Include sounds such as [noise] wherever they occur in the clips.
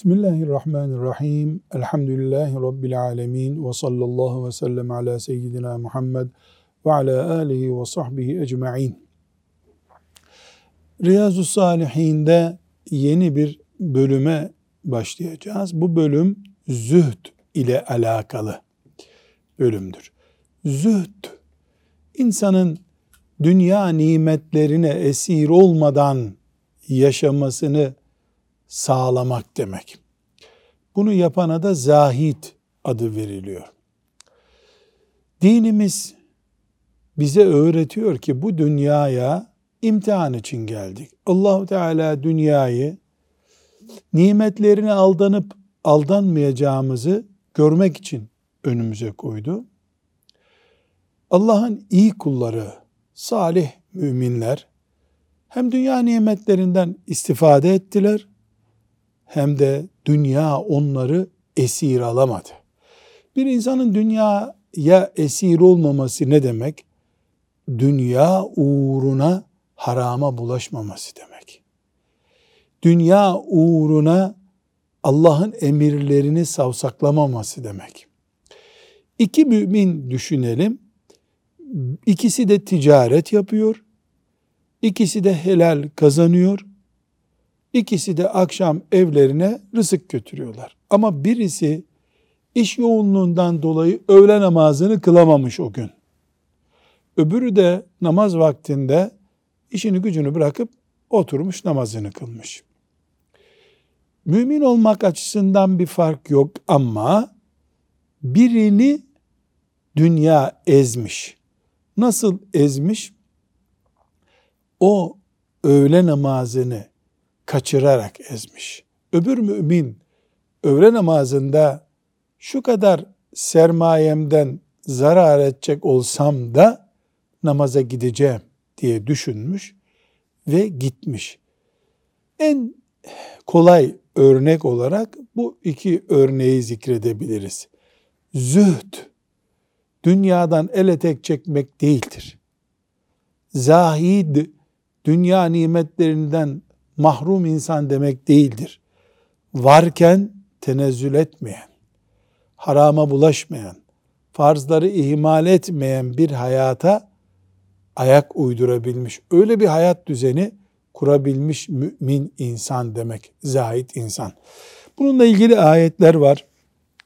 Bismillahirrahmanirrahim. Elhamdülillahi Rabbil alemin. Ve sallallahu ve sellem ala seyyidina Muhammed ve ala alihi ve sahbihi ecma'in. Riyazu Salihin'de yeni bir bölüme başlayacağız. Bu bölüm zühd ile alakalı bölümdür. Zühd, insanın dünya nimetlerine esir olmadan yaşamasını sağlamak demek. Bunu yapana da zahit adı veriliyor. Dinimiz bize öğretiyor ki bu dünyaya imtihan için geldik. Allahu Teala dünyayı nimetlerine aldanıp aldanmayacağımızı görmek için önümüze koydu. Allah'ın iyi kulları, salih müminler hem dünya nimetlerinden istifade ettiler hem de dünya onları esir alamadı. Bir insanın dünyaya esir olmaması ne demek? Dünya uğruna harama bulaşmaması demek. Dünya uğruna Allah'ın emirlerini savsaklamaması demek. İki mümin düşünelim. İkisi de ticaret yapıyor. İkisi de helal kazanıyor. İkisi de akşam evlerine rızık götürüyorlar. Ama birisi iş yoğunluğundan dolayı öğle namazını kılamamış o gün. Öbürü de namaz vaktinde işini gücünü bırakıp oturmuş namazını kılmış. Mümin olmak açısından bir fark yok ama birini dünya ezmiş. Nasıl ezmiş? O öğle namazını kaçırarak ezmiş. Öbür mümin öğle namazında şu kadar sermayemden zarar edecek olsam da namaza gideceğim diye düşünmüş ve gitmiş. En kolay örnek olarak bu iki örneği zikredebiliriz. Zühd, dünyadan el etek çekmek değildir. Zahid, dünya nimetlerinden mahrum insan demek değildir. Varken tenezzül etmeyen, harama bulaşmayan, farzları ihmal etmeyen bir hayata ayak uydurabilmiş, öyle bir hayat düzeni kurabilmiş mümin insan demek, zahit insan. Bununla ilgili ayetler var.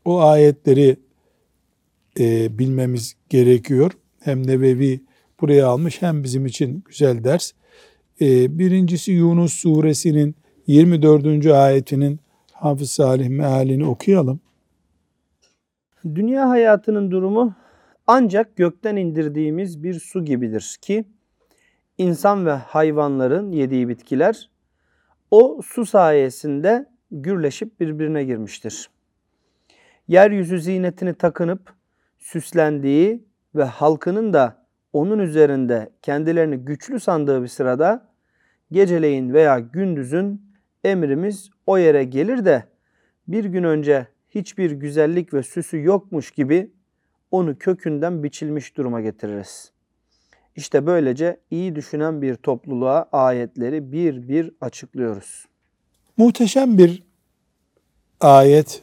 O ayetleri e, bilmemiz gerekiyor. Hem Nebevi buraya almış hem bizim için güzel ders. Ee, birincisi Yunus suresinin 24. ayetinin Hafız Salih mealini okuyalım. Dünya hayatının durumu ancak gökten indirdiğimiz bir su gibidir ki insan ve hayvanların yediği bitkiler o su sayesinde gürleşip birbirine girmiştir. Yeryüzü zinetini takınıp süslendiği ve halkının da onun üzerinde kendilerini güçlü sandığı bir sırada geceleyin veya gündüzün emrimiz o yere gelir de bir gün önce hiçbir güzellik ve süsü yokmuş gibi onu kökünden biçilmiş duruma getiririz. İşte böylece iyi düşünen bir topluluğa ayetleri bir bir açıklıyoruz. Muhteşem bir ayet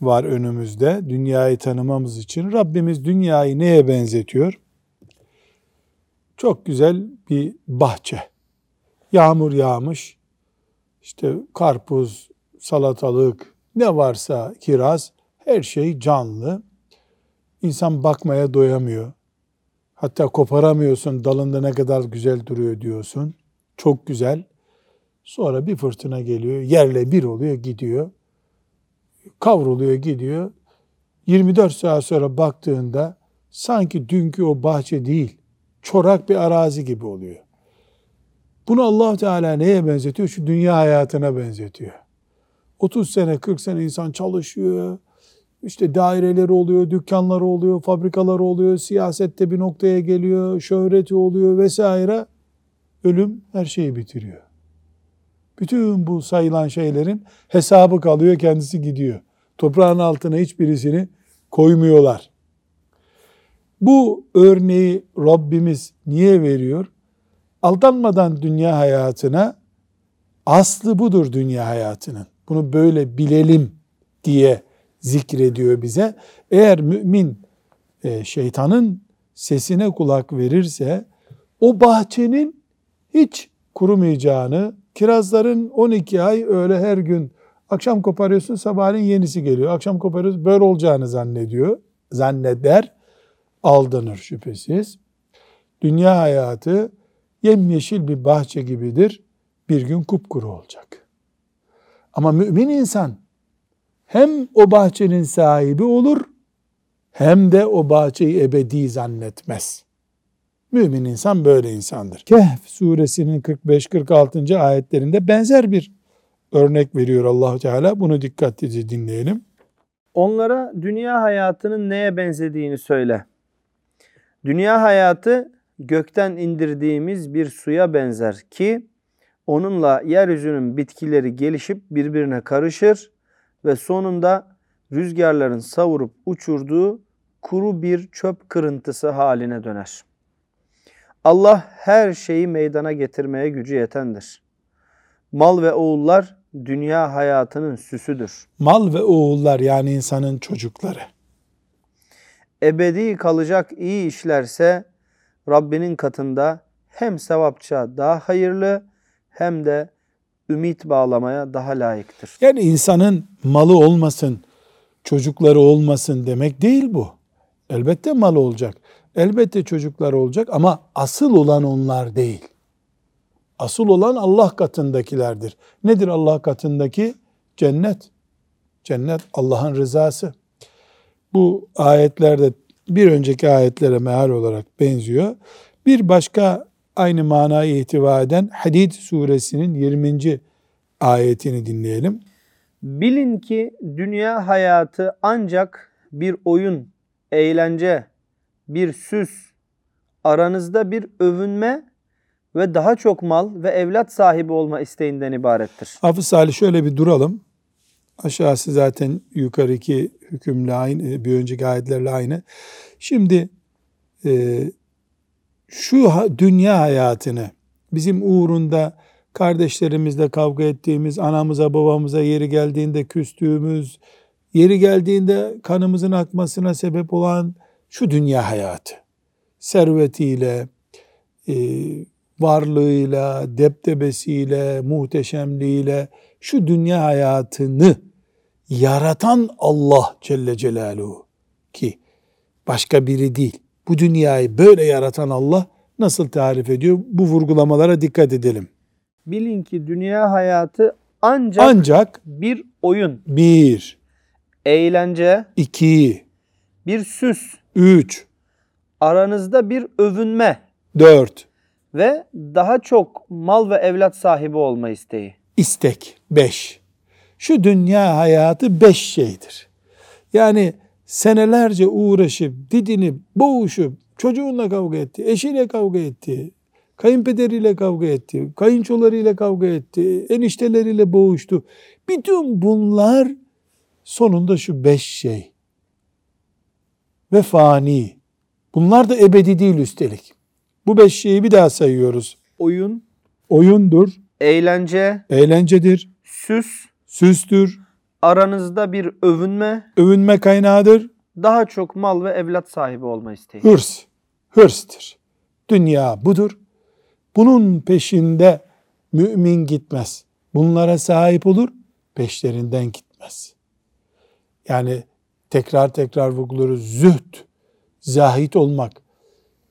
var önümüzde dünyayı tanımamız için. Rabbimiz dünyayı neye benzetiyor? Çok güzel bir bahçe. Yağmur yağmış. İşte karpuz, salatalık, ne varsa kiraz, her şey canlı. İnsan bakmaya doyamıyor. Hatta koparamıyorsun, dalında ne kadar güzel duruyor diyorsun. Çok güzel. Sonra bir fırtına geliyor, yerle bir oluyor, gidiyor. Kavruluyor, gidiyor. 24 saat sonra baktığında sanki dünkü o bahçe değil, çorak bir arazi gibi oluyor. Bunu allah Teala neye benzetiyor? Şu dünya hayatına benzetiyor. 30 sene, 40 sene insan çalışıyor. İşte daireleri oluyor, dükkanları oluyor, fabrikaları oluyor, siyasette bir noktaya geliyor, şöhreti oluyor vesaire. Ölüm her şeyi bitiriyor. Bütün bu sayılan şeylerin hesabı kalıyor, kendisi gidiyor. Toprağın altına hiçbirisini koymuyorlar. Bu örneği Rabbimiz niye veriyor? Aldanmadan dünya hayatına, aslı budur dünya hayatının. Bunu böyle bilelim diye zikrediyor bize. Eğer mümin e, şeytanın sesine kulak verirse o bahçenin hiç kurumayacağını, kirazların 12 ay öyle her gün akşam koparıyorsun sabahleyin yenisi geliyor. Akşam koparıyorsun böyle olacağını zannediyor. Zanneder, aldanır şüphesiz. Dünya hayatı yemyeşil bir bahçe gibidir. Bir gün kupkuru olacak. Ama mümin insan hem o bahçenin sahibi olur hem de o bahçeyi ebedi zannetmez. Mümin insan böyle insandır. Kehf suresinin 45-46. ayetlerinde benzer bir örnek veriyor allah Teala. Bunu dikkatlice dinleyelim. Onlara dünya hayatının neye benzediğini söyle. Dünya hayatı gökten indirdiğimiz bir suya benzer ki onunla yeryüzünün bitkileri gelişip birbirine karışır ve sonunda rüzgarların savurup uçurduğu kuru bir çöp kırıntısı haline döner. Allah her şeyi meydana getirmeye gücü yetendir. Mal ve oğullar dünya hayatının süsüdür. Mal ve oğullar yani insanın çocukları. Ebedi kalacak iyi işlerse Rabbinin katında hem sevapça daha hayırlı hem de ümit bağlamaya daha layıktır. Yani insanın malı olmasın, çocukları olmasın demek değil bu. Elbette mal olacak. Elbette çocuklar olacak ama asıl olan onlar değil. Asıl olan Allah katındakilerdir. Nedir Allah katındaki? Cennet. Cennet Allah'ın rızası. Bu ayetlerde bir önceki ayetlere meal olarak benziyor. Bir başka aynı manayı ihtiva eden Hadid suresinin 20. ayetini dinleyelim. Bilin ki dünya hayatı ancak bir oyun, eğlence, bir süs, aranızda bir övünme ve daha çok mal ve evlat sahibi olma isteğinden ibarettir. Hafız Salih şöyle bir duralım. Aşağısı zaten yukarıki hükümle aynı, bir önceki ayetlerle aynı. Şimdi e, şu dünya hayatını bizim uğrunda kardeşlerimizle kavga ettiğimiz, anamıza babamıza yeri geldiğinde küstüğümüz, yeri geldiğinde kanımızın akmasına sebep olan şu dünya hayatı. Servetiyle, e, varlığıyla, deptebesiyle, muhteşemliğiyle şu dünya hayatını yaratan Allah Celle Celaluhu ki başka biri değil. Bu dünyayı böyle yaratan Allah nasıl tarif ediyor? Bu vurgulamalara dikkat edelim. Bilin ki dünya hayatı ancak, Ancak bir oyun, bir, eğlence, iki, bir süs, üç, aranızda bir övünme dört, ve daha çok mal ve evlat sahibi olma isteği. istek beş. Şu dünya hayatı beş şeydir. Yani senelerce uğraşıp, didinip, boğuşup, çocuğunla kavga etti, eşiyle kavga etti, kayınpederiyle kavga etti, kayınçolarıyla kavga etti, enişteleriyle boğuştu. Bütün bunlar sonunda şu beş şey. Ve fani. Bunlar da ebedi değil üstelik. Bu beş şeyi bir daha sayıyoruz. Oyun, Oyundur, eğlence, eğlencedir, süs, süstür, aranızda bir övünme, övünme kaynağıdır, daha çok mal ve evlat sahibi olma isteği. hırs, hırstır. Dünya budur. Bunun peşinde mümin gitmez. Bunlara sahip olur, peşlerinden gitmez. Yani tekrar tekrar vurguluyoruz. Zühd, zahit olmak,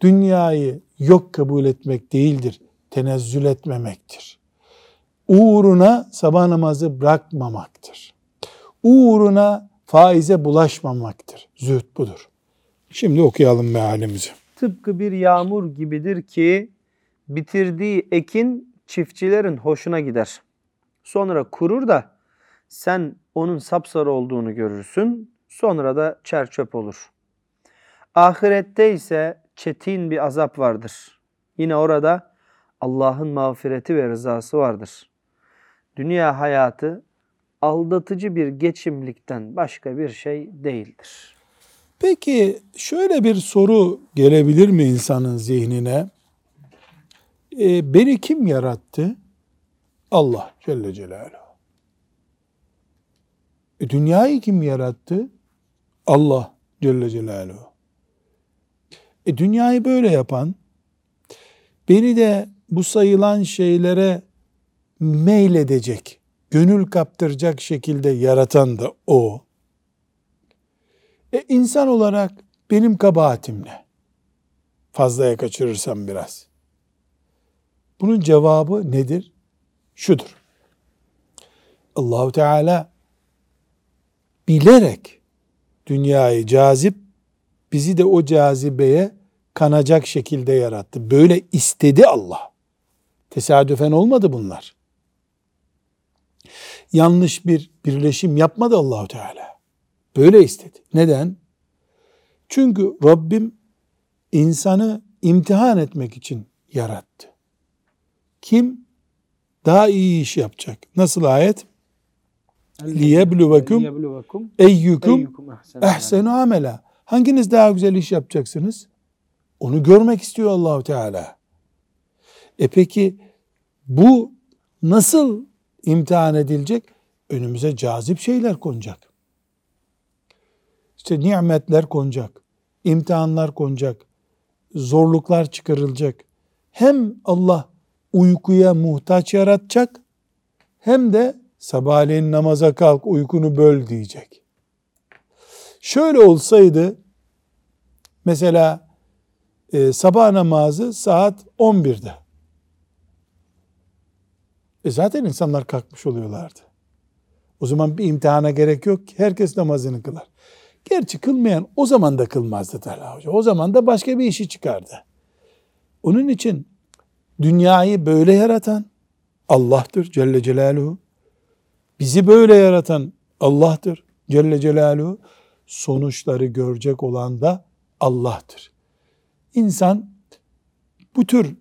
dünyayı yok kabul etmek değildir. Tenezzül etmemektir. Uğruna sabah namazı bırakmamaktır. Uğruna faize bulaşmamaktır. Zühd budur. Şimdi okuyalım mealimizi. Tıpkı bir yağmur gibidir ki bitirdiği ekin çiftçilerin hoşuna gider. Sonra kurur da sen onun sapsarı olduğunu görürsün. Sonra da çerçöp olur. Ahirette ise çetin bir azap vardır. Yine orada Allah'ın mağfireti ve rızası vardır. Dünya hayatı aldatıcı bir geçimlikten başka bir şey değildir. Peki şöyle bir soru gelebilir mi insanın zihnine? Ee, beni kim yarattı? Allah Celle Celaluhu. E, dünyayı kim yarattı? Allah Celle Celaluhu. E, dünyayı böyle yapan, beni de bu sayılan şeylere meyledecek, gönül kaptıracak şekilde yaratan da o. E insan olarak benim kabahatim ne? Fazlaya kaçırırsam biraz. Bunun cevabı nedir? Şudur. Allahu Teala bilerek dünyayı cazip, bizi de o cazibeye kanacak şekilde yarattı. Böyle istedi Allah. Tesadüfen olmadı bunlar. Yanlış bir birleşim yapmadı Allahu Teala. Böyle istedi. Neden? Çünkü Rabbim insanı imtihan etmek için yarattı. Kim daha iyi iş yapacak? Nasıl ayet? liyebluvekum eyyukum ehsenu amela. Hanginiz daha güzel iş yapacaksınız? Onu görmek istiyor Allahu Teala. E peki bu nasıl imtihan edilecek? Önümüze cazip şeyler konacak. İşte nimetler konacak. imtihanlar konacak. Zorluklar çıkarılacak. Hem Allah uykuya muhtaç yaratacak hem de sabahleyin namaza kalk uykunu böl diyecek. Şöyle olsaydı mesela e, sabah namazı saat 11'de. E zaten insanlar kalkmış oluyorlardı. O zaman bir imtihana gerek yok ki. Herkes namazını kılar. Gerçi kılmayan o zaman da kılmazdı Talha Hoca. O zaman da başka bir işi çıkardı. Onun için dünyayı böyle yaratan Allah'tır Celle Celaluhu. Bizi böyle yaratan Allah'tır Celle Celaluhu. Sonuçları görecek olan da Allah'tır. İnsan bu tür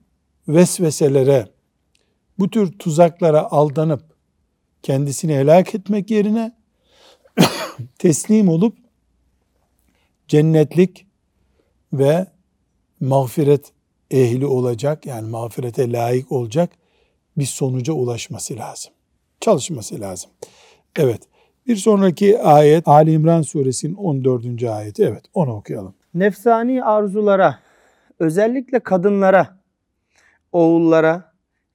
vesveselere, bu tür tuzaklara aldanıp kendisini helak etmek yerine [coughs] teslim olup cennetlik ve mağfiret ehli olacak yani mağfirete layık olacak bir sonuca ulaşması lazım. Çalışması lazım. Evet. Bir sonraki ayet Ali İmran suresinin 14. ayeti. Evet onu okuyalım. Nefsani arzulara, özellikle kadınlara, oğullara,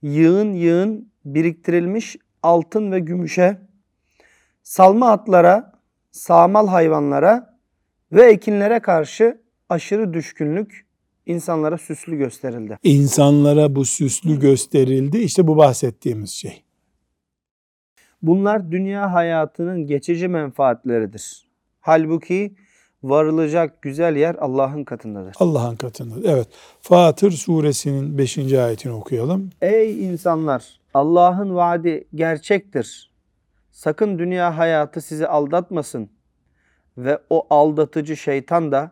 yığın yığın biriktirilmiş altın ve gümüşe, salma atlara, sağmal hayvanlara ve ekinlere karşı aşırı düşkünlük insanlara süslü gösterildi. İnsanlara bu süslü gösterildi. İşte bu bahsettiğimiz şey. Bunlar dünya hayatının geçici menfaatleridir. Halbuki varılacak güzel yer Allah'ın katındadır. Allah'ın katında. Evet. Fatır suresinin 5. ayetini okuyalım. Ey insanlar! Allah'ın vaadi gerçektir. Sakın dünya hayatı sizi aldatmasın ve o aldatıcı şeytan da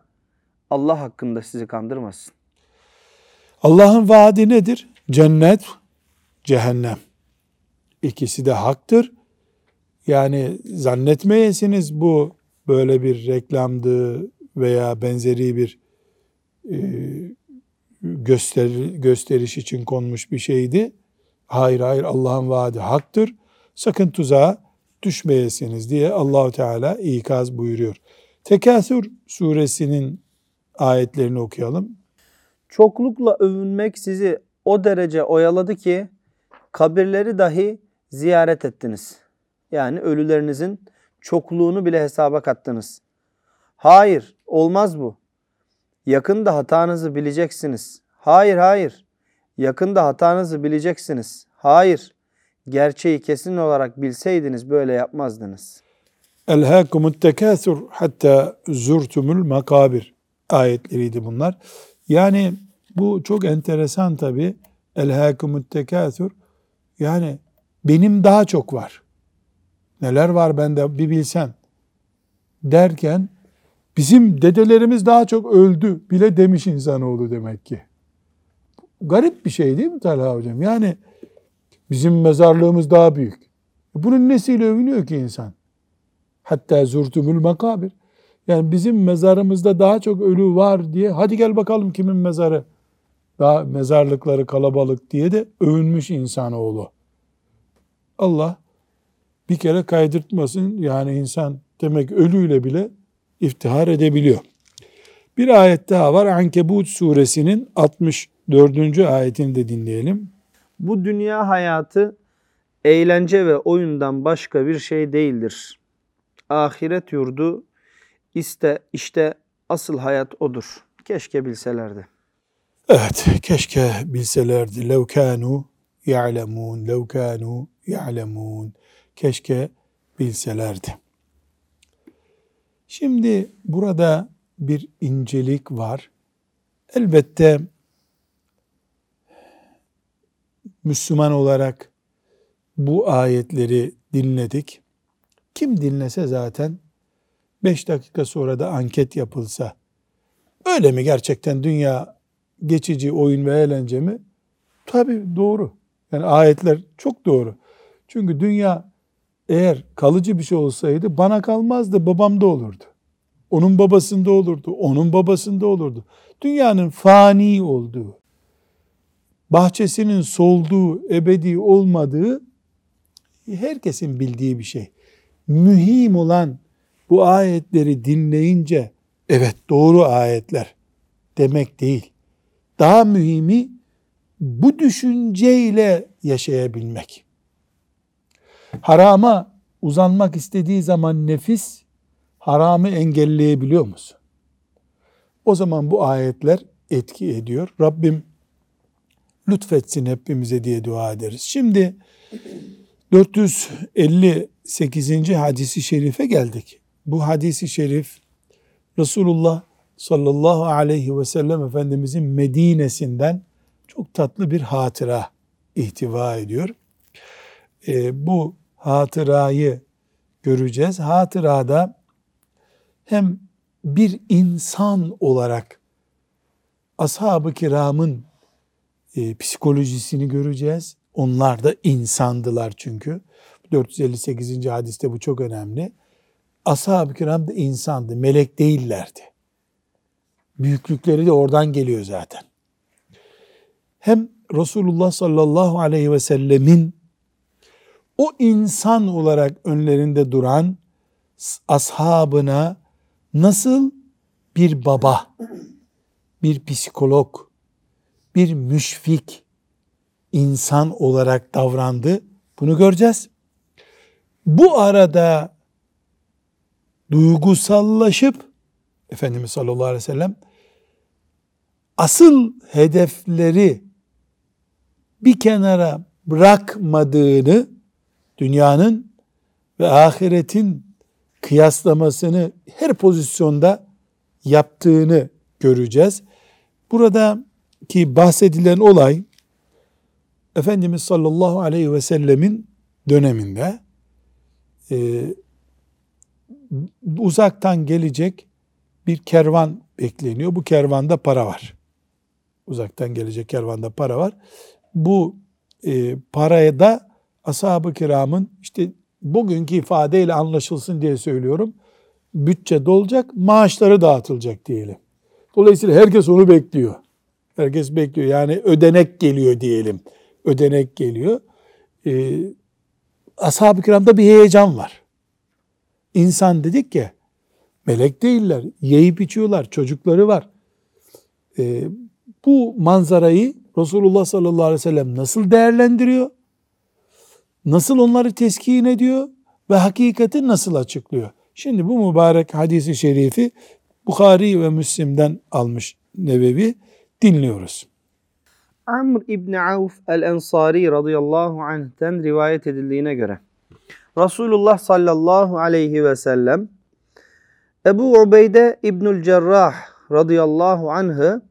Allah hakkında sizi kandırmasın. Allah'ın vaadi nedir? Cennet, cehennem. İkisi de haktır. Yani zannetmeyesiniz bu böyle bir reklamdı veya benzeri bir e, göster, gösteriş için konmuş bir şeydi. Hayır hayır Allah'ın vaadi haktır. Sakın tuzağa düşmeyesiniz diye Allahu Teala ikaz buyuruyor. Tekasür suresinin ayetlerini okuyalım. Çoklukla övünmek sizi o derece oyaladı ki kabirleri dahi ziyaret ettiniz. Yani ölülerinizin çokluğunu bile hesaba kattınız. Hayır, olmaz bu. Yakında hatanızı bileceksiniz. Hayır, hayır. Yakında hatanızı bileceksiniz. Hayır. Gerçeği kesin olarak bilseydiniz böyle yapmazdınız. Elhâkumut tekâsur hatta zurtumul makabir ayetleriydi bunlar. Yani bu çok enteresan tabi. Elhâkumut tekâsur yani benim daha çok var. Neler var bende bir bilsen derken bizim dedelerimiz daha çok öldü bile demiş insanoğlu demek ki. Garip bir şey değil mi Talha hocam? Yani bizim mezarlığımız daha büyük. Bunun nesiyle övünüyor ki insan? Hatta zurtumul makabir. Yani bizim mezarımızda daha çok ölü var diye hadi gel bakalım kimin mezarı daha mezarlıkları kalabalık diye de övünmüş insanoğlu. Allah bir kere kaydırtmasın. Yani insan demek ölüyle bile iftihar edebiliyor. Bir ayet daha var. Ankebut suresinin 64. ayetini de dinleyelim. Bu dünya hayatı eğlence ve oyundan başka bir şey değildir. Ahiret yurdu iste işte asıl hayat odur. Keşke bilselerdi. Evet, keşke bilselerdi. Lev kanu ya'lemun, lev kanu ya'lemun. Keşke bilselerdi. Şimdi burada bir incelik var. Elbette Müslüman olarak bu ayetleri dinledik. Kim dinlese zaten 5 dakika sonra da anket yapılsa öyle mi gerçekten dünya geçici oyun ve eğlence mi? Tabi doğru. Yani ayetler çok doğru. Çünkü dünya eğer kalıcı bir şey olsaydı bana kalmazdı, babamda olurdu. Onun babasında olurdu, onun babasında olurdu. Dünyanın fani olduğu, bahçesinin solduğu, ebedi olmadığı herkesin bildiği bir şey. Mühim olan bu ayetleri dinleyince evet doğru ayetler demek değil. Daha mühimi bu düşünceyle yaşayabilmek. Harama uzanmak istediği zaman nefis haramı engelleyebiliyor musun? O zaman bu ayetler etki ediyor. Rabbim lütfetsin hepimize diye dua ederiz. Şimdi 458. hadisi şerife geldik. Bu hadisi şerif Resulullah sallallahu aleyhi ve sellem Efendimizin Medine'sinden çok tatlı bir hatıra ihtiva ediyor. E, bu hatırayı göreceğiz. Hatırada hem bir insan olarak ashab-ı kiramın e, psikolojisini göreceğiz. Onlar da insandılar çünkü. 458. hadiste bu çok önemli. Ashab-ı kiram da insandı, melek değillerdi. Büyüklükleri de oradan geliyor zaten. Hem Resulullah sallallahu aleyhi ve sellemin o insan olarak önlerinde duran ashabına nasıl bir baba, bir psikolog, bir müşfik insan olarak davrandı. Bunu göreceğiz. Bu arada duygusallaşıp Efendimiz sallallahu aleyhi ve sellem asıl hedefleri bir kenara bırakmadığını dünyanın ve ahiretin kıyaslamasını her pozisyonda yaptığını göreceğiz. Buradaki bahsedilen olay Efendimiz sallallahu aleyhi ve sellemin döneminde e, uzaktan gelecek bir kervan bekleniyor. Bu kervanda para var. Uzaktan gelecek kervanda para var. Bu e, paraya da ashab-ı kiramın işte bugünkü ifadeyle anlaşılsın diye söylüyorum. Bütçe dolacak, maaşları dağıtılacak diyelim. Dolayısıyla herkes onu bekliyor. Herkes bekliyor. Yani ödenek geliyor diyelim. Ödenek geliyor. Ee, ashab-ı kiramda bir heyecan var. İnsan dedik ya, melek değiller. Yiyip içiyorlar, çocukları var. Ee, bu manzarayı Resulullah sallallahu aleyhi ve sellem nasıl değerlendiriyor? Nasıl onları teskin ediyor ve hakikati nasıl açıklıyor? Şimdi bu mübarek hadisi şerifi Bukhari ve Müslim'den almış Nevevi dinliyoruz. Amr İbni Avf el-Ensari radıyallahu anh'ten rivayet edildiğine göre Resulullah sallallahu aleyhi ve sellem Ebu Ubeyde İbnül Cerrah radıyallahu anh'ı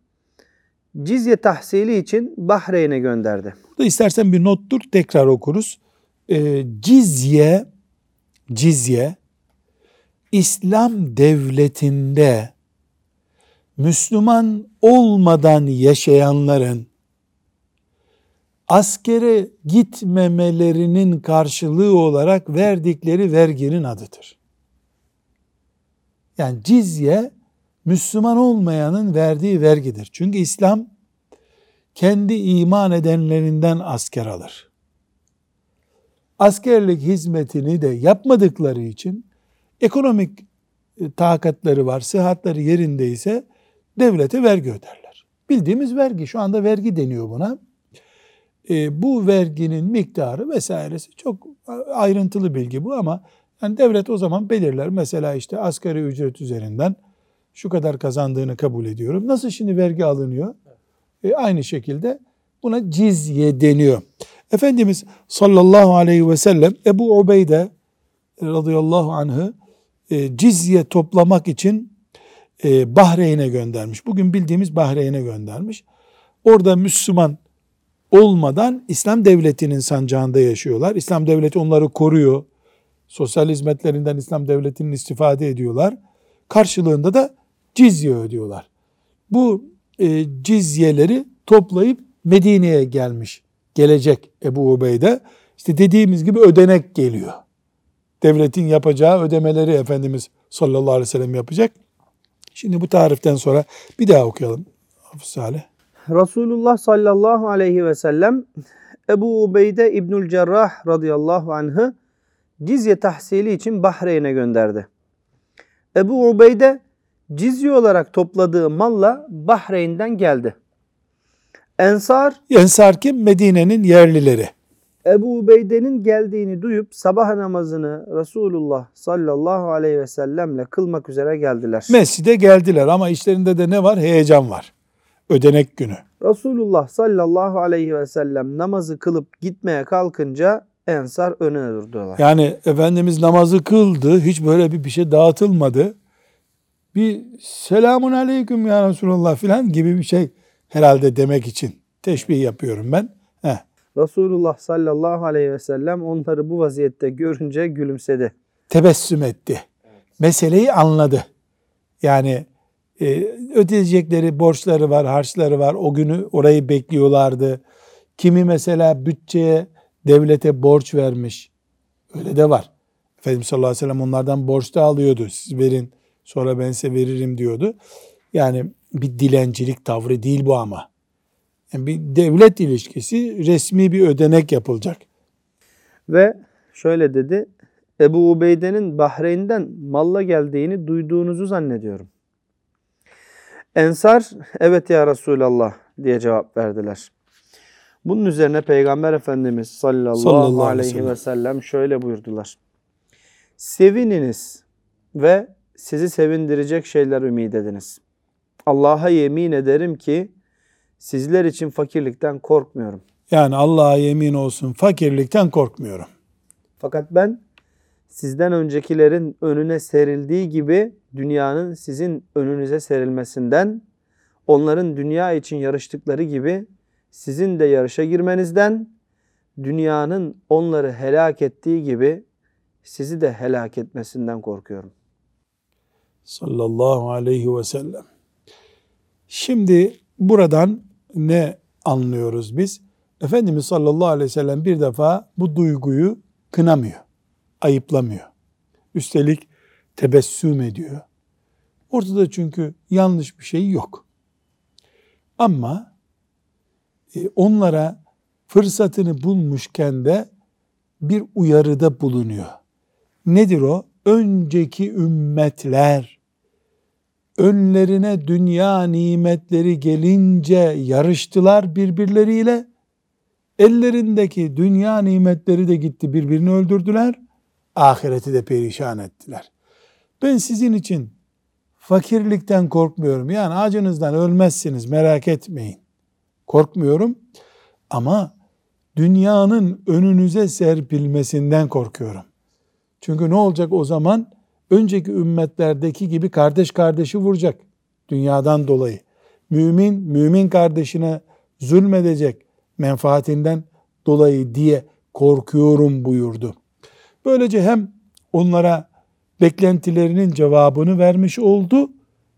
cizye tahsili için Bahreyn'e gönderdi. Burada istersen bir nottur tekrar okuruz e, cizye cizye İslam devletinde Müslüman olmadan yaşayanların askere gitmemelerinin karşılığı olarak verdikleri verginin adıdır. Yani cizye Müslüman olmayanın verdiği vergidir. Çünkü İslam kendi iman edenlerinden asker alır askerlik hizmetini de yapmadıkları için ekonomik e, takatları var, sıhhatleri yerindeyse devlete vergi öderler. Bildiğimiz vergi, şu anda vergi deniyor buna. E, bu verginin miktarı vesairesi çok ayrıntılı bilgi bu ama yani devlet o zaman belirler. Mesela işte asgari ücret üzerinden şu kadar kazandığını kabul ediyorum. Nasıl şimdi vergi alınıyor? E, aynı şekilde buna cizye deniyor. Efendimiz sallallahu aleyhi ve sellem Ebu Ubeyde radıyallahu anh'ı e, cizye toplamak için e, Bahreyn'e göndermiş. Bugün bildiğimiz Bahreyn'e göndermiş. Orada Müslüman olmadan İslam devletinin sancağında yaşıyorlar. İslam devleti onları koruyor. Sosyal hizmetlerinden İslam devletinin istifade ediyorlar. Karşılığında da cizye ödüyorlar. Bu e, cizyeleri toplayıp Medine'ye gelmiş. Gelecek Ebu Ubeyde. İşte dediğimiz gibi ödenek geliyor. Devletin yapacağı ödemeleri Efendimiz sallallahu aleyhi ve sellem yapacak. Şimdi bu tariften sonra bir daha okuyalım. Hafız Salih. Resulullah sallallahu aleyhi ve sellem Ebu Ubeyde İbnül Cerrah radıyallahu anh'ı cizye tahsili için Bahreyn'e gönderdi. Ebu Ubeyde cizye olarak topladığı malla Bahreyn'den geldi. Ensar Ensar kim? Medine'nin yerlileri. Ebu Ubeyde'nin geldiğini duyup sabah namazını Resulullah sallallahu aleyhi ve sellemle kılmak üzere geldiler. Mescide geldiler ama işlerinde de ne var? Heyecan var. Ödenek günü. Resulullah sallallahu aleyhi ve sellem namazı kılıp gitmeye kalkınca Ensar önüne durdular. Yani Efendimiz namazı kıldı. Hiç böyle bir bir şey dağıtılmadı. Bir selamun aleyküm ya Resulallah filan gibi bir şey herhalde demek için teşbih yapıyorum ben. Heh. Resulullah sallallahu aleyhi ve sellem onları bu vaziyette görünce gülümsedi. Tebessüm etti. Meseleyi anladı. Yani e, ödeyecekleri borçları var, harçları var. O günü orayı bekliyorlardı. Kimi mesela bütçeye, devlete borç vermiş. Öyle de var. Efendimiz sallallahu aleyhi ve sellem onlardan borç da alıyordu. Siz verin sonra ben size veririm diyordu. Yani bir dilencilik tavrı değil bu ama. Yani bir devlet ilişkisi resmi bir ödenek yapılacak. Ve şöyle dedi. Ebu Ubeyde'nin Bahreyn'den malla geldiğini duyduğunuzu zannediyorum. Ensar evet ya Resulallah diye cevap verdiler. Bunun üzerine Peygamber Efendimiz sallallahu, Sallallahu aleyhi ve sellem şöyle buyurdular. Sevininiz ve sizi sevindirecek şeyler ümit ediniz. Allah'a yemin ederim ki sizler için fakirlikten korkmuyorum. Yani Allah'a yemin olsun fakirlikten korkmuyorum. Fakat ben sizden öncekilerin önüne serildiği gibi dünyanın sizin önünüze serilmesinden, onların dünya için yarıştıkları gibi sizin de yarışa girmenizden, dünyanın onları helak ettiği gibi sizi de helak etmesinden korkuyorum. Sallallahu aleyhi ve sellem. Şimdi buradan ne anlıyoruz biz? Efendimiz sallallahu aleyhi ve sellem bir defa bu duyguyu kınamıyor, ayıplamıyor. Üstelik tebessüm ediyor. Ortada çünkü yanlış bir şey yok. Ama e, onlara fırsatını bulmuşken de bir uyarıda bulunuyor. Nedir o? Önceki ümmetler önlerine dünya nimetleri gelince yarıştılar birbirleriyle. Ellerindeki dünya nimetleri de gitti birbirini öldürdüler. Ahireti de perişan ettiler. Ben sizin için fakirlikten korkmuyorum. Yani acınızdan ölmezsiniz merak etmeyin. Korkmuyorum ama dünyanın önünüze serpilmesinden korkuyorum. Çünkü ne olacak o zaman? Önceki ümmetlerdeki gibi kardeş kardeşi vuracak dünyadan dolayı. Mümin, mümin kardeşine zulmedecek menfaatinden dolayı diye korkuyorum buyurdu. Böylece hem onlara beklentilerinin cevabını vermiş oldu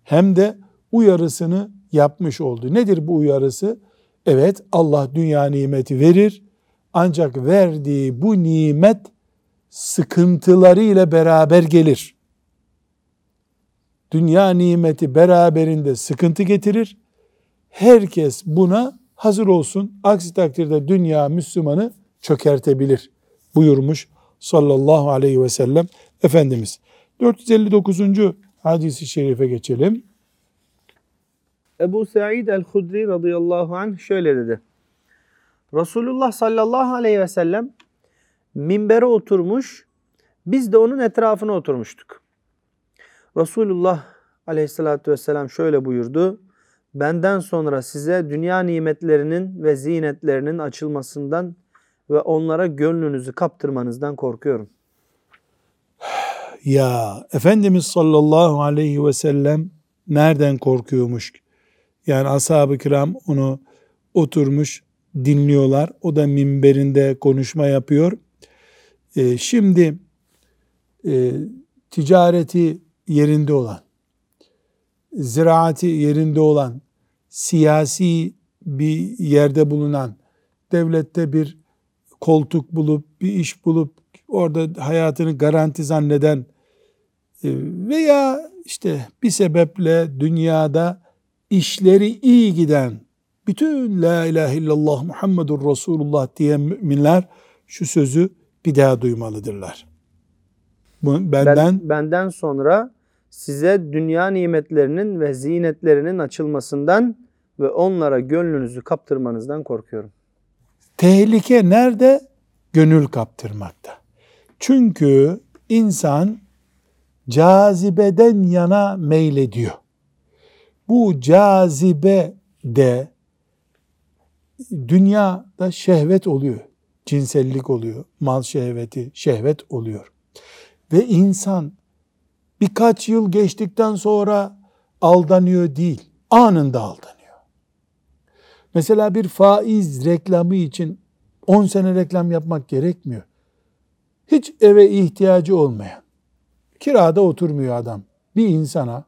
hem de uyarısını yapmış oldu. Nedir bu uyarısı? Evet Allah dünya nimeti verir ancak verdiği bu nimet sıkıntıları ile beraber gelir. Dünya nimeti beraberinde sıkıntı getirir. Herkes buna hazır olsun. Aksi takdirde dünya Müslümanı çökertebilir buyurmuş sallallahu aleyhi ve sellem Efendimiz. 459. hadisi şerife geçelim. Ebu Sa'id el-Hudri radıyallahu anh şöyle dedi. Resulullah sallallahu aleyhi ve sellem minbere oturmuş, biz de onun etrafına oturmuştuk. Resulullah aleyhissalatü vesselam şöyle buyurdu. Benden sonra size dünya nimetlerinin ve zinetlerinin açılmasından ve onlara gönlünüzü kaptırmanızdan korkuyorum. Ya Efendimiz sallallahu aleyhi ve sellem nereden korkuyormuş? Yani ashab-ı kiram onu oturmuş dinliyorlar. O da minberinde konuşma yapıyor. Ee, şimdi e, ticareti yerinde olan, ziraati yerinde olan, siyasi bir yerde bulunan, devlette bir koltuk bulup, bir iş bulup, orada hayatını garanti zanneden e, veya işte bir sebeple dünyada işleri iyi giden bütün La ilahe illallah Muhammedur Resulullah diyen müminler şu sözü bir daha duymalıdırlar. Benden Ben, benden sonra size dünya nimetlerinin ve zinetlerinin açılmasından ve onlara gönlünüzü kaptırmanızdan korkuyorum. tehlike nerede? Gönül kaptırmakta. Çünkü insan cazibeden yana meylediyor. Bu cazibe de dünyada şehvet oluyor. Cinsellik oluyor, mal şehveti, şehvet oluyor. Ve insan birkaç yıl geçtikten sonra aldanıyor değil, anında aldanıyor. Mesela bir faiz reklamı için 10 sene reklam yapmak gerekmiyor. Hiç eve ihtiyacı olmayan, kirada oturmuyor adam. Bir insana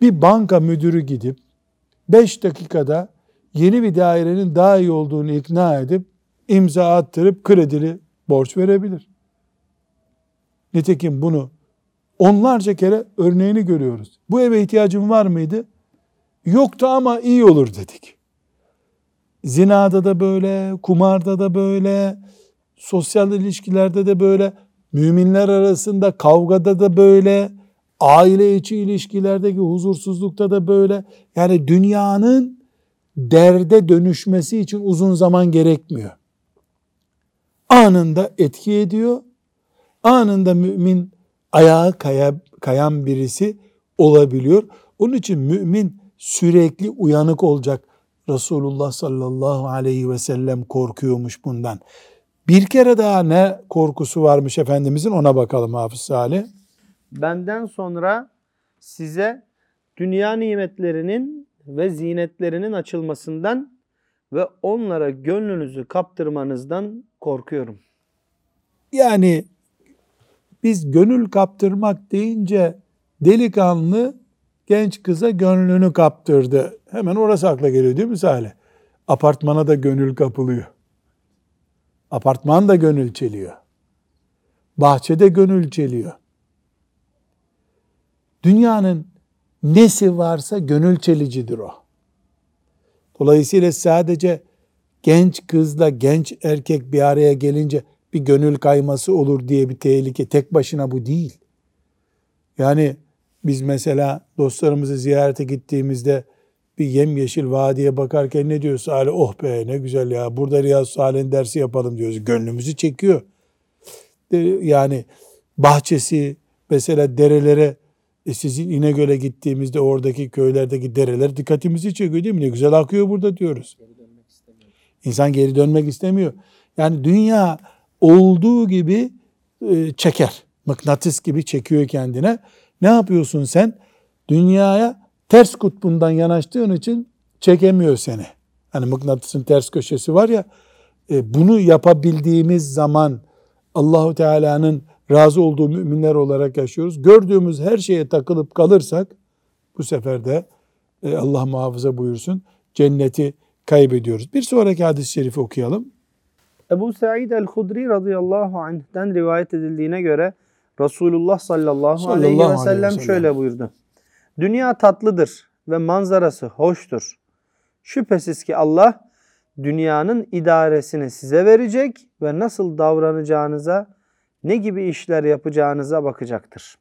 bir banka müdürü gidip 5 dakikada yeni bir dairenin daha iyi olduğunu ikna edip imza attırıp kredili borç verebilir. Nitekim bunu onlarca kere örneğini görüyoruz. Bu eve ihtiyacım var mıydı? Yoktu ama iyi olur dedik. Zinada da böyle, kumarda da böyle, sosyal ilişkilerde de böyle, müminler arasında kavgada da böyle, aile içi ilişkilerdeki huzursuzlukta da böyle. Yani dünyanın derde dönüşmesi için uzun zaman gerekmiyor. Anında etki ediyor. Anında mümin ayağa kaya, kayan birisi olabiliyor. Onun için mümin sürekli uyanık olacak. Resulullah sallallahu aleyhi ve sellem korkuyormuş bundan. Bir kere daha ne korkusu varmış Efendimizin ona bakalım Hafız Salih. Benden sonra size dünya nimetlerinin ve zinetlerinin açılmasından ve onlara gönlünüzü kaptırmanızdan korkuyorum. Yani biz gönül kaptırmak deyince delikanlı genç kıza gönlünü kaptırdı. Hemen orası akla geliyor değil mi Salih? Apartmana da gönül kapılıyor. Apartman da gönül çeliyor. Bahçede gönül çeliyor. Dünyanın nesi varsa gönül çelicidir o. Dolayısıyla sadece genç kızla genç erkek bir araya gelince bir gönül kayması olur diye bir tehlike. Tek başına bu değil. Yani biz mesela dostlarımızı ziyarete gittiğimizde bir yemyeşil vadiye bakarken ne diyoruz? Salih oh be ne güzel ya burada Riyaz Salih'in dersi yapalım diyoruz. Gönlümüzü çekiyor. Yani bahçesi mesela derelere e sizin İnegöl'e gittiğimizde oradaki köylerdeki dereler dikkatimizi çekiyor değil mi? Ne güzel akıyor burada diyoruz. İnsan geri dönmek istemiyor. Yani dünya olduğu gibi e, çeker. Mıknatıs gibi çekiyor kendine. Ne yapıyorsun sen? Dünyaya ters kutbundan yanaştığın için çekemiyor seni. Hani mıknatısın ters köşesi var ya e, bunu yapabildiğimiz zaman Allahu Teala'nın razı olduğu müminler olarak yaşıyoruz. Gördüğümüz her şeye takılıp kalırsak bu sefer de e, Allah muhafaza buyursun cenneti kaybediyoruz. Bir sonraki hadis-i şerifi okuyalım. Ebu Sa'id el-Hudri radıyallahu anh'den rivayet edildiğine göre Resulullah sallallahu, Sallallahu aleyhi ve aleyhi ve sellem sellem. şöyle buyurdu. Dünya tatlıdır ve manzarası hoştur. Şüphesiz ki Allah dünyanın idaresini size verecek ve nasıl davranacağınıza, ne gibi işler yapacağınıza bakacaktır.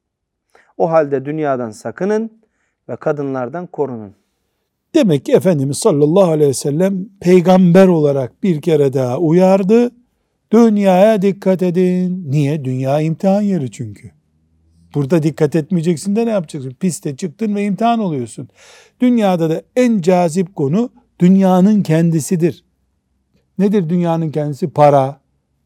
O halde dünyadan sakının ve kadınlardan korunun. Demek ki Efendimiz sallallahu aleyhi ve sellem peygamber olarak bir kere daha uyardı. Dünyaya dikkat edin. Niye? Dünya imtihan yeri çünkü. Burada dikkat etmeyeceksin de ne yapacaksın? Piste çıktın ve imtihan oluyorsun. Dünyada da en cazip konu dünyanın kendisidir. Nedir dünyanın kendisi? Para,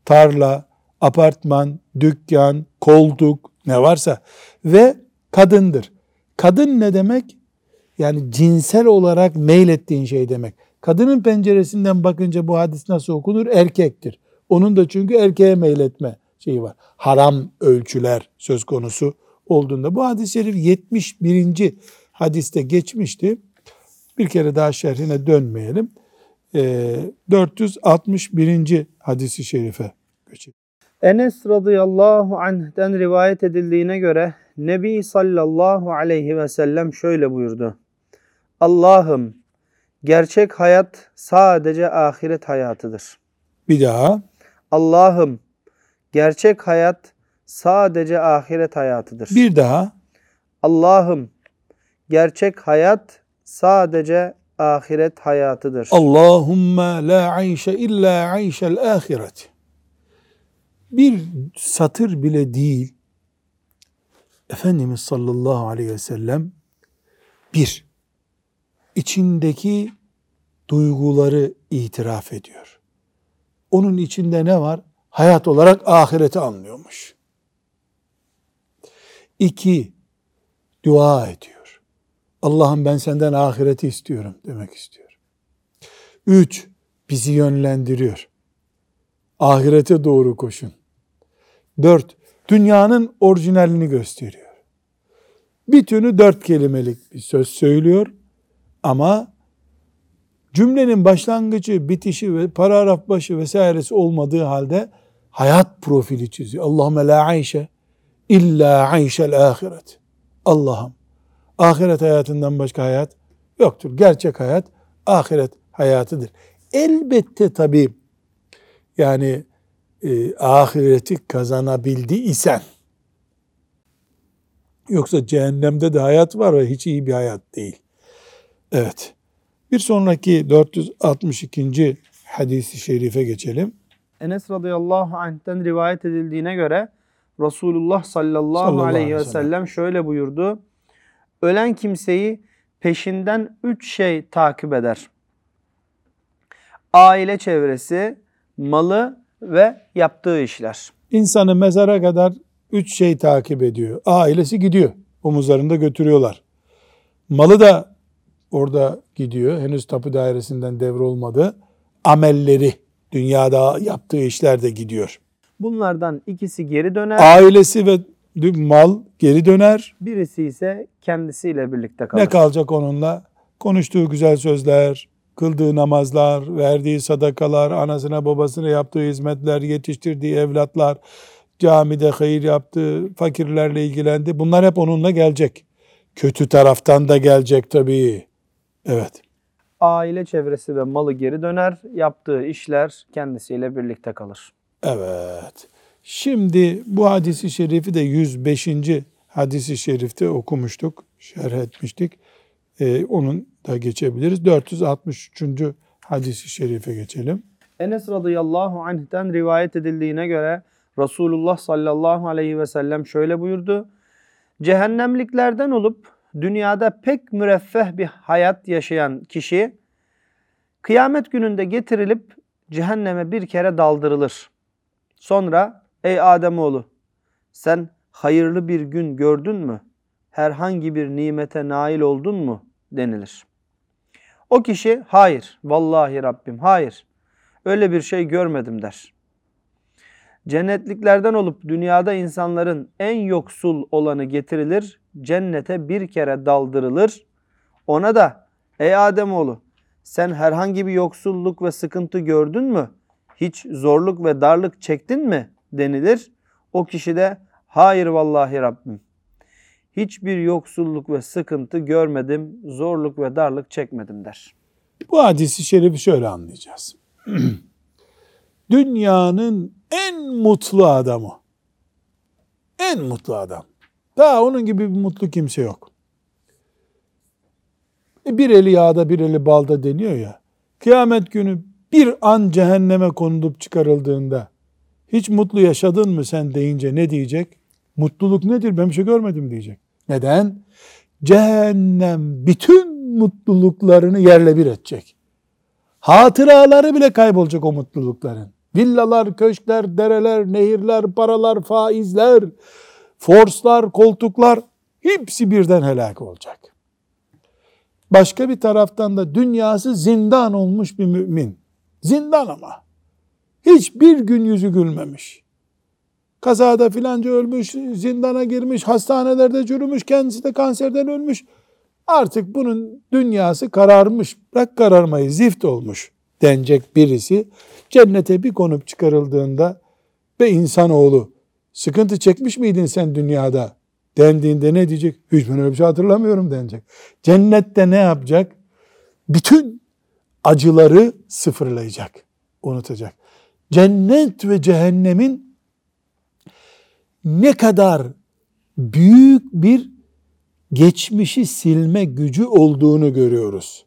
tarla, apartman, dükkan, koltuk ne varsa ve kadındır. Kadın ne demek? Yani cinsel olarak meylettiğin şey demek. Kadının penceresinden bakınca bu hadis nasıl okunur? Erkektir. Onun da çünkü erkeğe meyletme şeyi var. Haram ölçüler söz konusu olduğunda. Bu hadis-i şerif 71. hadiste geçmişti. Bir kere daha şerhine dönmeyelim. Ee, 461. hadisi şerife geçelim. Enes radıyallahu anh'den rivayet edildiğine göre Nebi sallallahu aleyhi ve sellem şöyle buyurdu. Allah'ım gerçek hayat sadece ahiret hayatıdır. Bir daha. Allah'ım gerçek hayat sadece ahiret hayatıdır. Bir daha. Allah'ım gerçek hayat sadece ahiret hayatıdır. Allahümme la ayşe illa ayşel ahiret. Bir satır bile değil. Efendimiz sallallahu aleyhi ve sellem bir, içindeki duyguları itiraf ediyor. Onun içinde ne var? Hayat olarak ahireti anlıyormuş. İki, dua ediyor. Allah'ım ben senden ahireti istiyorum demek istiyor. Üç, bizi yönlendiriyor. Ahirete doğru koşun. Dört, dünyanın orijinalini gösteriyor. Bütünü dört kelimelik bir söz söylüyor ama cümlenin başlangıcı, bitişi ve paragraf başı vesairesi olmadığı halde hayat profili çiziyor. Allahümme la ayşe illa ayşel ahiret. Allah'ım ahiret hayatından başka hayat yoktur. Gerçek hayat ahiret hayatıdır. Elbette tabii yani e, ahireti kazanabildi isen yoksa cehennemde de hayat var ve hiç iyi bir hayat değil. Evet. Bir sonraki 462. hadisi şerife geçelim. Enes radıyallahu anh'ten rivayet edildiğine göre Resulullah sallallahu, Sallallahu aleyhi ve sellem şöyle buyurdu. Ölen kimseyi peşinden üç şey takip eder. Aile çevresi, malı ve yaptığı işler. İnsanı mezara kadar üç şey takip ediyor. Ailesi gidiyor. Omuzlarında götürüyorlar. Malı da orada gidiyor. Henüz tapu dairesinden devrolmadı. Amelleri, dünyada yaptığı işler de gidiyor. Bunlardan ikisi geri döner, Ailesi ve mal geri döner. birisi ise kendisiyle birlikte kalır. Ne kalacak onunla? Konuştuğu güzel sözler, kıldığı namazlar, verdiği sadakalar, anasına babasına yaptığı hizmetler, yetiştirdiği evlatlar, camide hayır yaptı, fakirlerle ilgilendi. Bunlar hep onunla gelecek. Kötü taraftan da gelecek tabii. Evet. Aile çevresi ve malı geri döner, yaptığı işler kendisiyle birlikte kalır. Evet. Şimdi bu hadisi şerifi de 105. hadisi şerifte okumuştuk, şerh etmiştik. Ee, onun da geçebiliriz. 463. hadisi şerife geçelim. Enes radıyallahu anh'ten rivayet edildiğine göre Resulullah sallallahu aleyhi ve sellem şöyle buyurdu. Cehennemliklerden olup dünyada pek müreffeh bir hayat yaşayan kişi kıyamet gününde getirilip cehenneme bir kere daldırılır. Sonra ey Ademoğlu sen hayırlı bir gün gördün mü? Herhangi bir nimete nail oldun mu? denilir. O kişi hayır vallahi Rabbim hayır öyle bir şey görmedim der. Cennetliklerden olup dünyada insanların en yoksul olanı getirilir, cennete bir kere daldırılır. Ona da ey Ademoğlu sen herhangi bir yoksulluk ve sıkıntı gördün mü? Hiç zorluk ve darlık çektin mi? denilir. O kişi de hayır vallahi Rabbim. Hiçbir yoksulluk ve sıkıntı görmedim, zorluk ve darlık çekmedim der. Bu hadisi şerifi şöyle anlayacağız. [clears throat] Dünyanın en mutlu adamı. En mutlu adam. Daha onun gibi bir mutlu kimse yok. E bir eli yağda bir eli balda deniyor ya. Kıyamet günü bir an cehenneme konulup çıkarıldığında hiç mutlu yaşadın mı sen deyince ne diyecek? Mutluluk nedir ben bir şey görmedim diyecek. Neden? Cehennem bütün mutluluklarını yerle bir edecek. Hatıraları bile kaybolacak o mutlulukların. Villalar, köşkler, dereler, nehirler, paralar, faizler, forslar, koltuklar hepsi birden helak olacak. Başka bir taraftan da dünyası zindan olmuş bir mümin. Zindan ama. Hiçbir gün yüzü gülmemiş. Kazada filanca ölmüş, zindana girmiş, hastanelerde çürümüş, kendisi de kanserden ölmüş. Artık bunun dünyası kararmış, bırak kararmayı, zift olmuş denecek birisi cennete bir konup çıkarıldığında be insanoğlu sıkıntı çekmiş miydin sen dünyada dendiğinde ne diyecek? Hiç ben öyle bir şey hatırlamıyorum denecek. Cennette ne yapacak? Bütün acıları sıfırlayacak, unutacak. Cennet ve cehennemin ne kadar büyük bir geçmişi silme gücü olduğunu görüyoruz.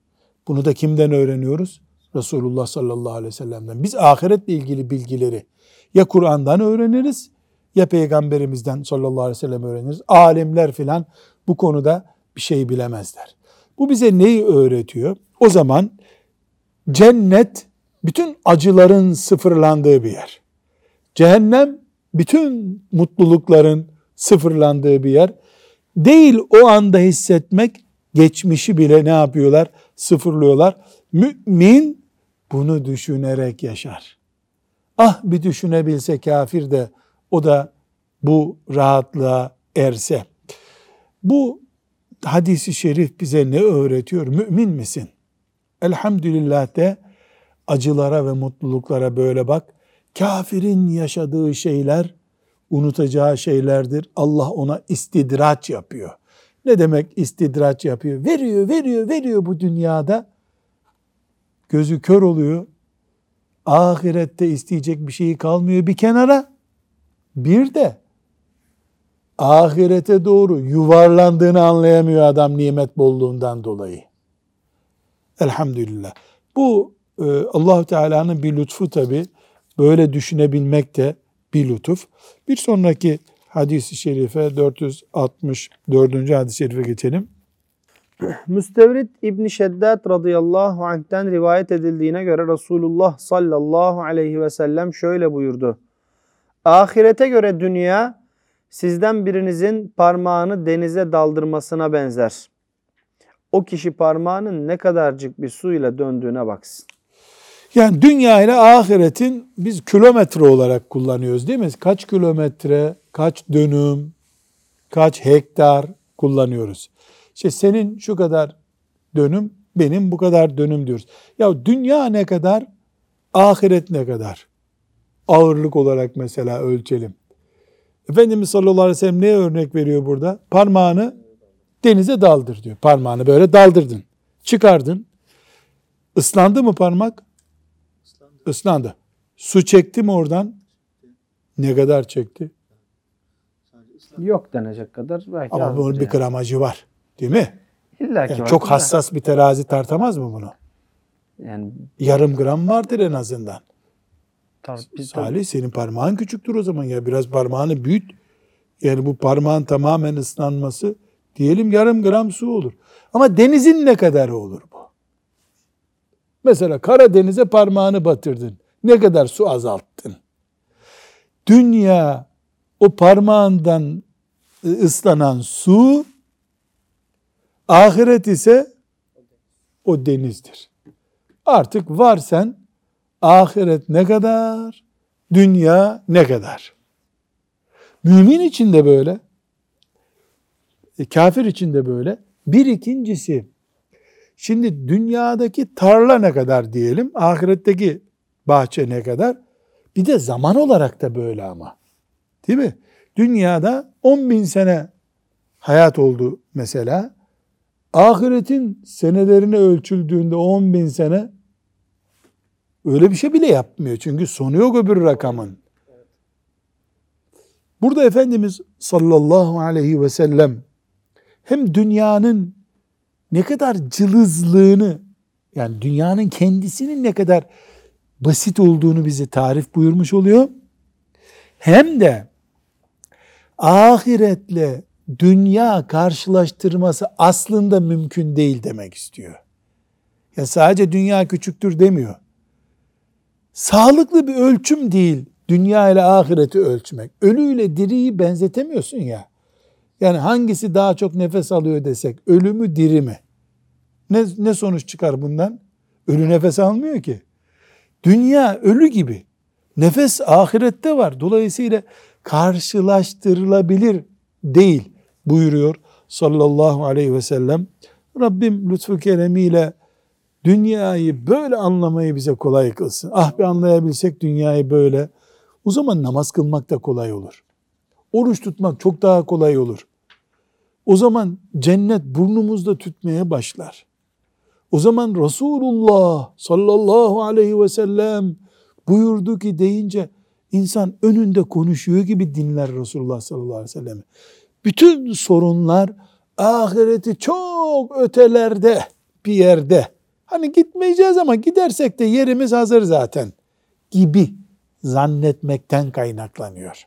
Bunu da kimden öğreniyoruz? Resulullah sallallahu aleyhi ve sellem'den. Biz ahiretle ilgili bilgileri ya Kur'an'dan öğreniriz ya Peygamberimizden sallallahu aleyhi ve sellem öğreniriz. Alimler filan bu konuda bir şey bilemezler. Bu bize neyi öğretiyor? O zaman cennet bütün acıların sıfırlandığı bir yer. Cehennem bütün mutlulukların sıfırlandığı bir yer. Değil o anda hissetmek, geçmişi bile ne yapıyorlar? Sıfırlıyorlar. Mümin bunu düşünerek yaşar. Ah bir düşünebilse kafir de o da bu rahatlığa erse. Bu hadisi şerif bize ne öğretiyor? Mümin misin? Elhamdülillah de acılara ve mutluluklara böyle bak. Kafirin yaşadığı şeyler unutacağı şeylerdir. Allah ona istidraç yapıyor. Ne demek istidraç yapıyor? Veriyor, veriyor, veriyor bu dünyada. Gözü kör oluyor. Ahirette isteyecek bir şeyi kalmıyor bir kenara. Bir de ahirete doğru yuvarlandığını anlayamıyor adam nimet bolluğundan dolayı. Elhamdülillah. Bu e, allah Teala'nın bir lütfu tabi. Böyle düşünebilmek de bir lütuf. Bir sonraki hadisi şerife 464. hadis-i şerife geçelim. [clears throat] Müstevrid İbn Şeddat radıyallahu anh'ten rivayet edildiğine göre Resulullah sallallahu aleyhi ve sellem şöyle buyurdu. Ahirete göre dünya sizden birinizin parmağını denize daldırmasına benzer. O kişi parmağının ne kadarcık bir suyla döndüğüne baksın. Yani dünya ile ahiretin biz kilometre olarak kullanıyoruz değil mi? Kaç kilometre, kaç dönüm, kaç hektar kullanıyoruz. İşte senin şu kadar dönüm, benim bu kadar dönüm diyoruz. Ya dünya ne kadar, ahiret ne kadar? Ağırlık olarak mesela ölçelim. Efendimiz sallallahu aleyhi ve sellem neye örnek veriyor burada? Parmağını denize daldır diyor. Parmağını böyle daldırdın. Çıkardın. Islandı mı parmak? Islandı. Su çekti mi oradan? Ne kadar çekti? Yok denecek kadar belki Ama bunun bir gramajı var. Değil mi? İlla ki Yani var. çok hassas bir terazi tartamaz mı bunu? Yani Yarım gram vardır en azından. tar- biz Salih senin parmağın küçüktür o zaman ya. Biraz parmağını büyüt. Yani bu parmağın tamamen ıslanması diyelim yarım gram su olur. Ama denizin ne kadar olur bu? Mesela Karadeniz'e parmağını batırdın. Ne kadar su azalttın? Dünya o parmağından ıslanan su ahiret ise o denizdir. Artık var sen ahiret ne kadar, dünya ne kadar. Mümin için de böyle, e, kafir için de böyle. Bir ikincisi, şimdi dünyadaki tarla ne kadar diyelim, ahiretteki bahçe ne kadar? Bir de zaman olarak da böyle ama. Değil mi? Dünyada 10 bin sene hayat oldu mesela. Ahiretin senelerine ölçüldüğünde 10 bin sene öyle bir şey bile yapmıyor. Çünkü sonu yok öbür rakamın. Burada Efendimiz sallallahu aleyhi ve sellem hem dünyanın ne kadar cılızlığını yani dünyanın kendisinin ne kadar basit olduğunu bize tarif buyurmuş oluyor. Hem de ahiretle dünya karşılaştırması aslında mümkün değil demek istiyor. Ya sadece dünya küçüktür demiyor. Sağlıklı bir ölçüm değil dünya ile ahireti ölçmek. Ölüyle diriyi benzetemiyorsun ya. Yani hangisi daha çok nefes alıyor desek, ölü mü diri mi? Ne, ne sonuç çıkar bundan? Ölü nefes almıyor ki. Dünya ölü gibi. Nefes ahirette var. Dolayısıyla karşılaştırılabilir değil buyuruyor sallallahu aleyhi ve sellem. Rabbim lütfu keremiyle dünyayı böyle anlamayı bize kolay kılsın. Ah bir anlayabilsek dünyayı böyle. O zaman namaz kılmak da kolay olur. Oruç tutmak çok daha kolay olur. O zaman cennet burnumuzda tütmeye başlar. O zaman Resulullah sallallahu aleyhi ve sellem buyurdu ki deyince insan önünde konuşuyor gibi dinler Resulullah sallallahu aleyhi ve sellem. Bütün sorunlar ahireti çok ötelerde bir yerde. Hani gitmeyeceğiz ama gidersek de yerimiz hazır zaten gibi zannetmekten kaynaklanıyor.